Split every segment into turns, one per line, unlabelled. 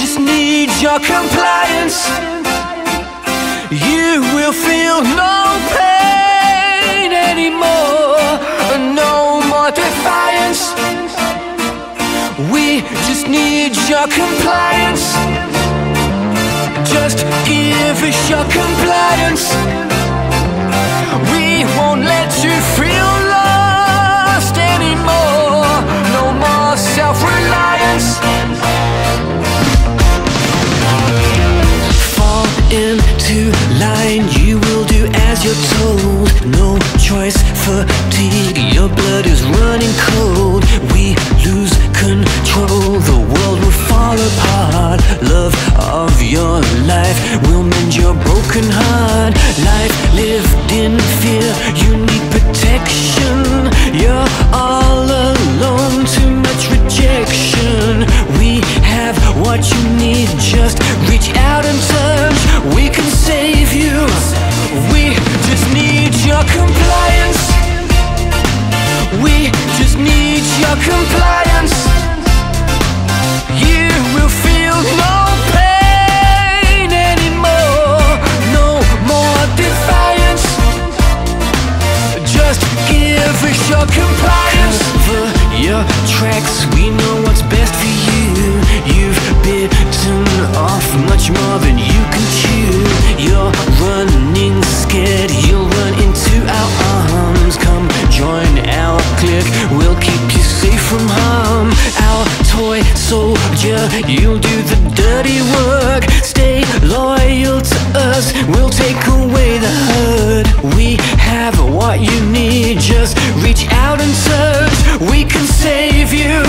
Just need your compliance. You will feel no pain anymore, no more defiance. We just need your compliance. Just give us your compliance. We won't let you feel into line, you will do as you're told. No choice, fatigue, your blood is running cold. We lose control, the world will fall apart. Love of your life will mend your broken heart. Life lived in fear, you need protection. You're all alone, too much rejection. We have what you need, just reach out and touch. Your compliance. We just need your compliance. You will feel no pain anymore, no more defiance. Just give us your compliance. Cover your tracks, soldier, you'll do the dirty work. Stay loyal to us, we'll take away the hurt. We have what you need, just reach out and touch. We can save you.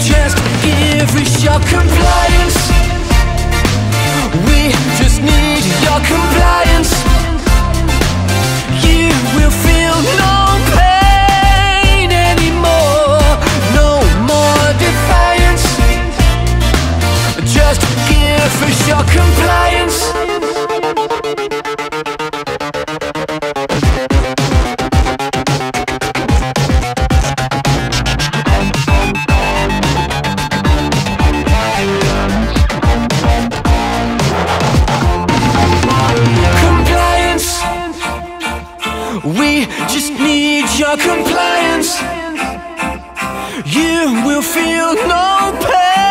Just give us your compliance. We just need your compliance. You will feel no pain.